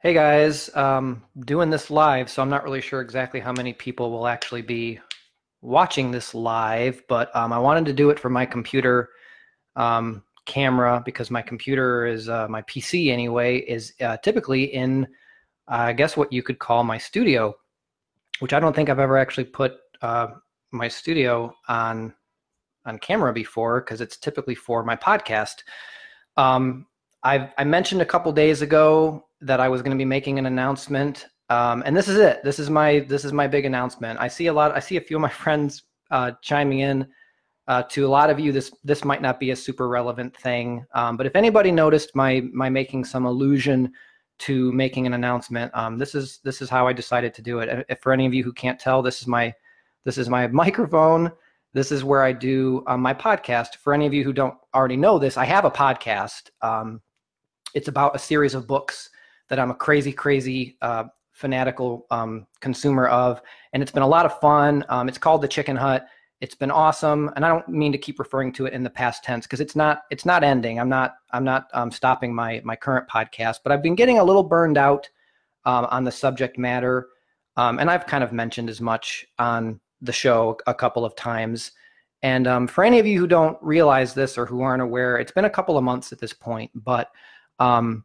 Hey guys, um, doing this live, so I'm not really sure exactly how many people will actually be watching this live, but um, I wanted to do it for my computer um, camera because my computer is, uh, my PC anyway, is uh, typically in, uh, I guess what you could call my studio, which I don't think I've ever actually put uh, my studio on on camera before because it's typically for my podcast. Um, I've, I mentioned a couple days ago that I was going to be making an announcement, um, and this is it. This is my this is my big announcement. I see a lot. I see a few of my friends uh, chiming in. Uh, to a lot of you, this this might not be a super relevant thing, um, but if anybody noticed my my making some allusion to making an announcement, um, this is this is how I decided to do it. If for any of you who can't tell, this is my this is my microphone. This is where I do um, my podcast. For any of you who don't already know this, I have a podcast. Um, it's about a series of books that I'm a crazy, crazy uh, fanatical um, consumer of, and it's been a lot of fun. Um, it's called The Chicken Hut. It's been awesome, and I don't mean to keep referring to it in the past tense because it's not it's not ending. I'm not I'm not um, stopping my my current podcast, but I've been getting a little burned out um, on the subject matter, um, and I've kind of mentioned as much on the show a couple of times. And um, for any of you who don't realize this or who aren't aware, it's been a couple of months at this point, but um,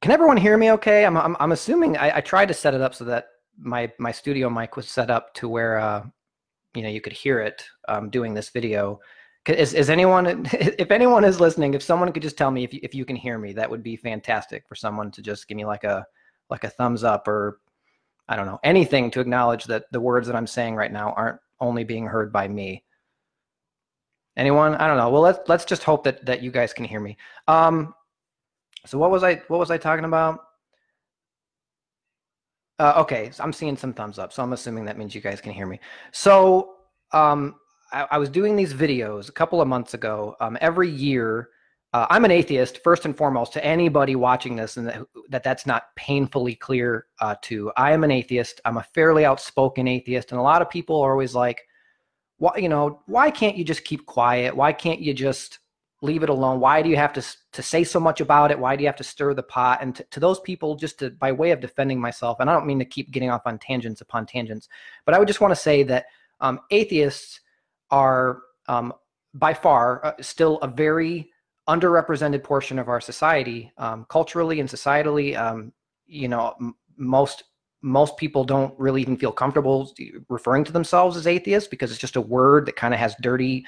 can everyone hear me okay? I'm, I'm, I'm assuming I, I, tried to set it up so that my, my studio mic was set up to where, uh, you know, you could hear it um, doing this video. Is, is anyone, if anyone is listening, if someone could just tell me if you, if you can hear me, that would be fantastic for someone to just give me like a, like a thumbs up or I don't know, anything to acknowledge that the words that I'm saying right now aren't only being heard by me. Anyone? I don't know. Well, let's let's just hope that that you guys can hear me. Um, so what was I what was I talking about? Uh, okay, so I'm seeing some thumbs up, so I'm assuming that means you guys can hear me. So um, I, I, was doing these videos a couple of months ago. Um, every year, uh, I'm an atheist first and foremost. To anybody watching this, and that, that that's not painfully clear uh, to, I am an atheist. I'm a fairly outspoken atheist, and a lot of people are always like, why you know why can't you just keep quiet? Why can't you just leave it alone? Why do you have to to say so much about it? Why do you have to stir the pot? And to, those people just to by way of defending myself and i don't mean to keep getting off on tangents upon tangents but i would just want to say that um, atheists are um, by far uh, still a very underrepresented portion of our society um, culturally and societally um, you know m- most most people don't really even feel comfortable referring to themselves as atheists because it's just a word that kind of has dirty,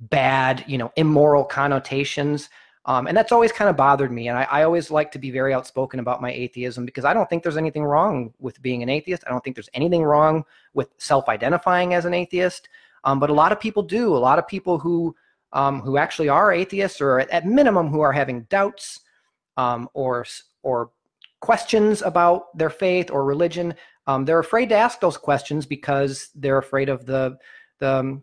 bad, you know, immoral connotations. Um, and that's always kind of bothered me. And I, I, always like to be very outspoken about my atheism because I don't think there's anything wrong with being an atheist. I don't think there's anything wrong with self identifying as an atheist. Um, but a lot of people do. A lot of people who um, who actually are atheists or at minimum who are having doubts um, or or questions about their faith or religion, um, they're afraid to ask those questions because they're afraid of the the um,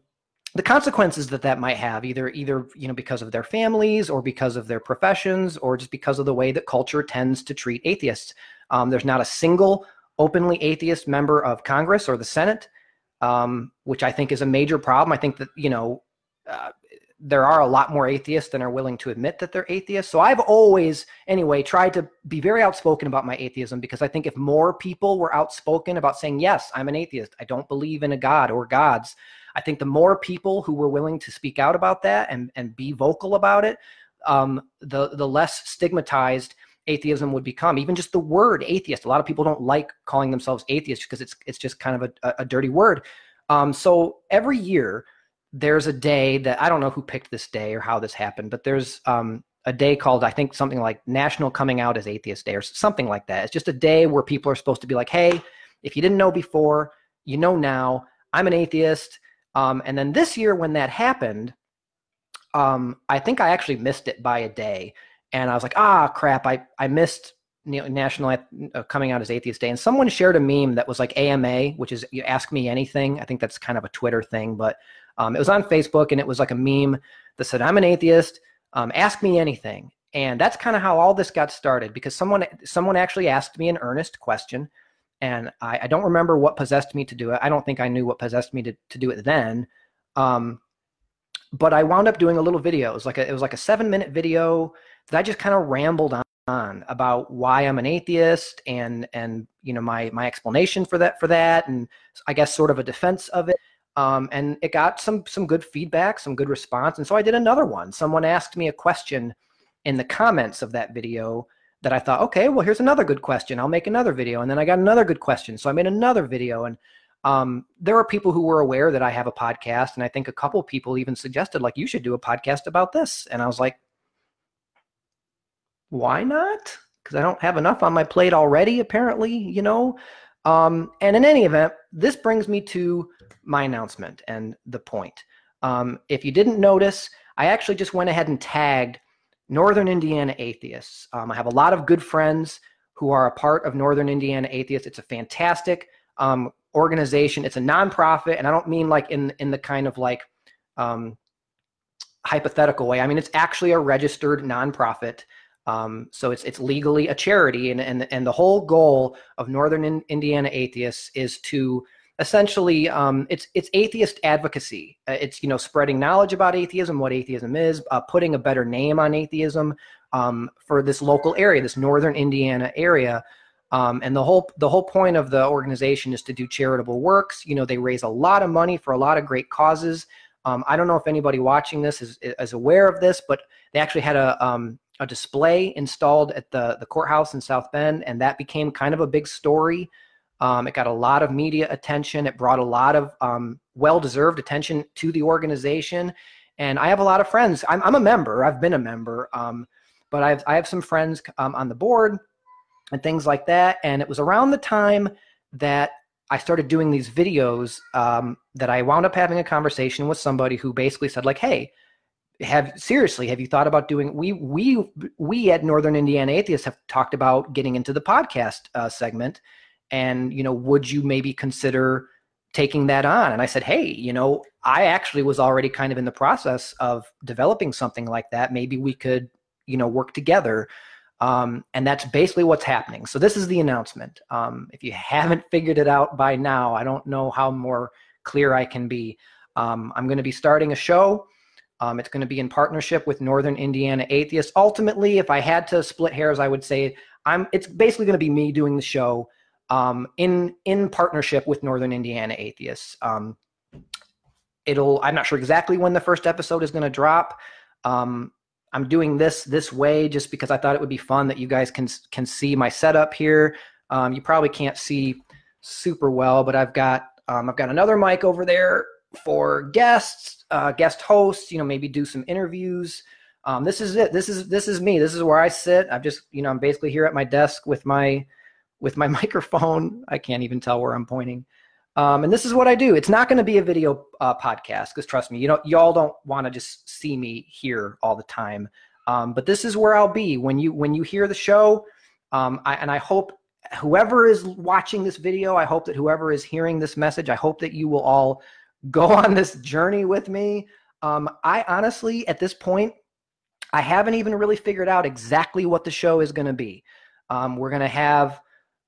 the consequences that that might have either either you know because of their families or because of their professions or just because of the way that culture tends to treat atheists. Um, there's not a single openly atheist member of congress or the senate um, which i think is a major problem. I think that you know uh, there are a lot more atheists than are willing to admit that they're atheists. So I've always, anyway, tried to be very outspoken about my atheism because I think if more people were outspoken about saying, yes, I'm an atheist, I don't believe in a God or gods, I think the more people who were willing to speak out about that and, and be vocal about it, um, the, the less stigmatized atheism would become. Even just the word atheist, a lot of people don't like calling themselves atheists because it's, it's just kind of a, a dirty word. Um, so every year, there's a day that I don't know who picked this day or how this happened, but there's um, a day called I think something like National Coming Out as Atheist Day or something like that. It's just a day where people are supposed to be like, hey, if you didn't know before, you know now. I'm an atheist. Um, and then this year when that happened, um, I think I actually missed it by a day, and I was like, ah, crap, I I missed National uh, Coming Out as Atheist Day, and someone shared a meme that was like AMA, which is you ask me anything. I think that's kind of a Twitter thing, but um, it was on Facebook and it was like a meme that said, I'm an atheist, um, ask me anything. And that's kind of how all this got started because someone someone actually asked me an earnest question. And I, I, don't remember what possessed me to do it. I don't think I knew what possessed me to, to do it then. Um, but I wound up doing a little video. It was like a, it was like a seven minute video that I just kind of rambled on on about why I'm an atheist and and you know my my explanation for that for that and I guess sort of a defense of it. Um, and it got some some good feedback, some good response, and so I did another one. Someone asked me a question in the comments of that video that I thought, okay, well here's another good question. I'll make another video, and then I got another good question, so I made another video. And um, there were people who were aware that I have a podcast, and I think a couple people even suggested like you should do a podcast about this, and I was like, why not? Because I don't have enough on my plate already, apparently, you know. Um, and in any event, this brings me to my announcement and the point. Um, if you didn't notice, I actually just went ahead and tagged Northern Indiana Atheists. Um, I have a lot of good friends who are a part of Northern Indiana Atheists. It's a fantastic um, organization. It's a nonprofit, and I don't mean like in in the kind of like um, hypothetical way. I mean it's actually a registered nonprofit. Um, so it's it's legally a charity, and and and the whole goal of Northern in Indiana Atheists is to essentially um, it's it's atheist advocacy. Uh, it's you know spreading knowledge about atheism, what atheism is, uh, putting a better name on atheism um, for this local area, this Northern Indiana area. Um, and the whole the whole point of the organization is to do charitable works. You know, they raise a lot of money for a lot of great causes. Um, I don't know if anybody watching this is, is aware of this, but they actually had a um, a display installed at the the courthouse in South Bend, and that became kind of a big story. Um, it got a lot of media attention. It brought a lot of um, well-deserved attention to the organization. And I have a lot of friends. I'm, I'm a member. I've been a member, um, but I've I have some friends um, on the board and things like that. And it was around the time that I started doing these videos um, that I wound up having a conversation with somebody who basically said, like, "Hey, have seriously have you thought about doing we we we at northern indiana atheists have talked about getting into the podcast uh, segment. And you know would you maybe consider taking that on? And i said hey you know i actually was already kind of in the process of developing something like that. Maybe we could you know work together. Um, and that's basically what's happening. So this is the announcement. Um, if you haven't figured it out by now i don't know how more clear i can be. Um, i'm going to be starting a show um, it's going to be in partnership with Northern Indiana Atheists. Ultimately, if I had to split hairs, I would say I'm. It's basically going to be me doing the show um, in in partnership with Northern Indiana Atheists. Um, it'll. I'm not sure exactly when the first episode is going to drop. Um, I'm doing this this way just because I thought it would be fun that you guys can can see my setup here. Um, you probably can't see super well, but I've got um, I've got another mic over there for guests, uh, guest hosts. You know, maybe do some interviews. Um, this is it. This is this is me. This is where I sit. I'm just you know I'm basically here at my desk with my with my microphone. I can't even tell where I'm pointing. Um, and this is what I do. It's not going to be a video uh, podcast because trust me, you know, y'all don't want to just see me here all the time. Um, but this is where I'll be when you when you hear the show. Um, I, and I hope whoever is watching this video, I hope that whoever is hearing this message, I hope that you will all go on this journey with me. Um, I honestly, at this point, I haven't even really figured out exactly what the show is going to be. Um, we're going to have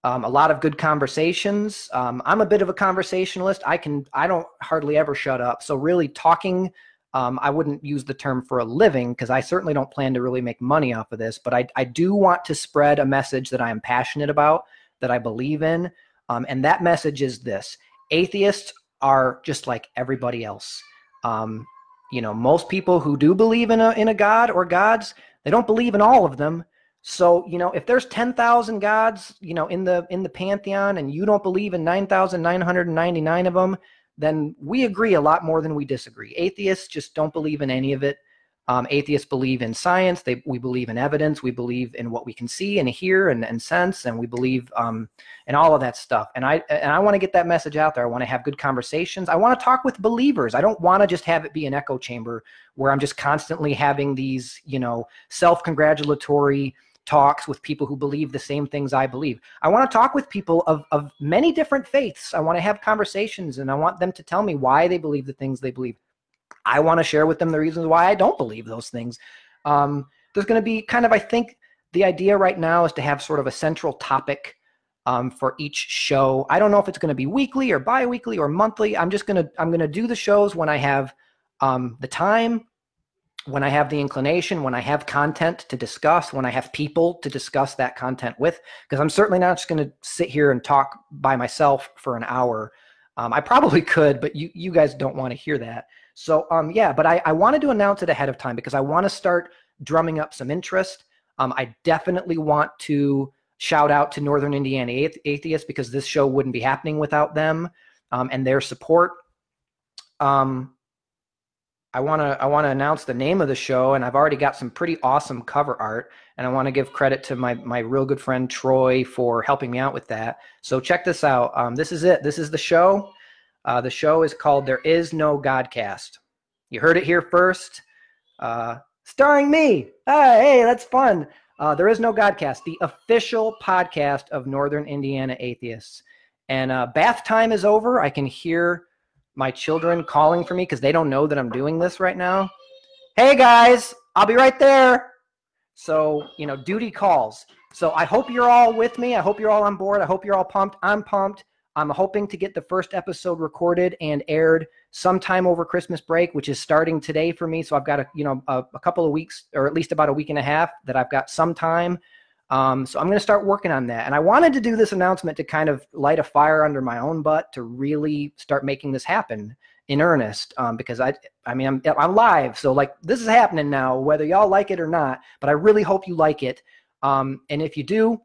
um, a lot of good conversations. Um, I'm a bit of a conversationalist. I can, I don't hardly ever shut up. So really talking, um, I wouldn't use the term for a living because I certainly don't plan to really make money off of this. But I, I do want to spread a message that I am passionate about, that I believe in, um, and that message is this: atheists are just like everybody else. Um, you know, most people who do believe in a in a god or gods, they don't believe in all of them. So, you know, if there's 10,000 gods, you know, in the in the pantheon and you don't believe in 9,999 of them, then we agree a lot more than we disagree. Atheists just don't believe in any of it. Um, atheists believe in science. They, we believe in evidence. We believe in what we can see and hear and, and sense, and we believe um, in all of that stuff. And I and I want to get that message out there. I want to have good conversations. I want to talk with believers. I don't want to just have it be an echo chamber where I'm just constantly having these, you know, self-congratulatory talks with people who believe the same things I believe. I want to talk with people of, of many different faiths. I want to have conversations and I want them to tell me why they believe the things they believe. I want to share with them the reasons why I don't believe those things. Um, there's going to be kind of, I think, the idea right now is to have sort of a central topic um, for each show. I don't know if it's going to be weekly or bi-weekly or monthly. I'm just going to I'm going to do the shows when I have um, the time, when I have the inclination, when I have content to discuss, when I have people to discuss that content with, because I'm certainly not just going to sit here and talk by myself for an hour. Um, I probably could, but you you guys don't want to hear that. So um, yeah, but I, I wanted to announce it ahead of time because I want to start drumming up some interest. Um, I definitely want to shout out to Northern Indiana Atheists because this show wouldn't be happening without them um, and their support. Um, I want to I want to announce the name of the show, and I've already got some pretty awesome cover art, and I want to give credit to my my real good friend Troy for helping me out with that. So check this out. Um, this is it. This is the show. Uh, the show is called "There Is No Godcast." You heard it here first. Uh, starring me. Ah, hey, that's fun. Uh, there is no Godcast, the official podcast of Northern Indiana Atheists. And uh, bath time is over. I can hear my children calling for me because they don't know that I'm doing this right now. Hey guys, I'll be right there. So, you know, duty calls. So I hope you're all with me. I hope you're all on board. I hope you're all pumped. I'm pumped. I'm hoping to get the first episode recorded and aired sometime over Christmas break, which is starting today for me. So I've got a you know a, a couple of weeks, or at least about a week and a half, that I've got some time. Um, so I'm going to start working on that. And I wanted to do this announcement to kind of light a fire under my own butt to really start making this happen in earnest. Um, because I, I mean, I'm, I'm live, so like this is happening now, whether y'all like it or not. But I really hope you like it. Um, and if you do,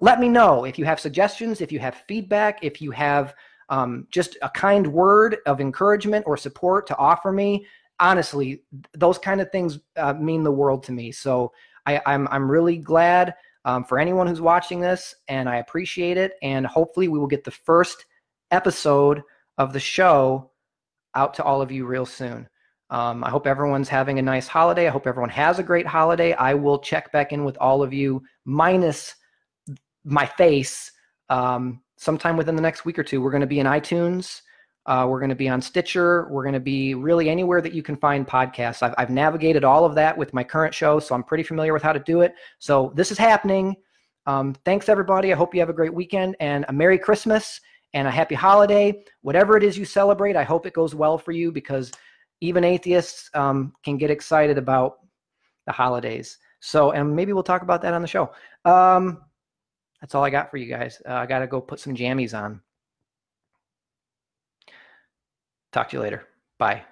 let me know if you have suggestions, if you have feedback, if you have um, just a kind word of encouragement or support to offer me. Honestly, those kind of things uh, mean the world to me. So I, am I'm, I'm really glad um, for anyone who's watching this, and I appreciate it. And hopefully, we will get the first episode of the show out to all of you real soon. Um, I hope everyone's having a nice holiday. I hope everyone has a great holiday. I will check back in with all of you, minus my face um, sometime within the next week or two. We're going to be in iTunes. Uh, we're going to be on Stitcher. We're going to be really anywhere that you can find podcasts. I've, I've, navigated all of that with my current show, so I'm pretty familiar with how to do it. So this is happening. Um, thanks, everybody. I hope you have a great weekend and a Merry Christmas and a happy holiday. Whatever it is you celebrate, I hope it goes well for you because even atheists um, can get excited about the holidays. So, and maybe we'll talk about that on the show. Um, that's all I got for you guys. Uh, I got to go put some jammies on. Talk to you later. Bye.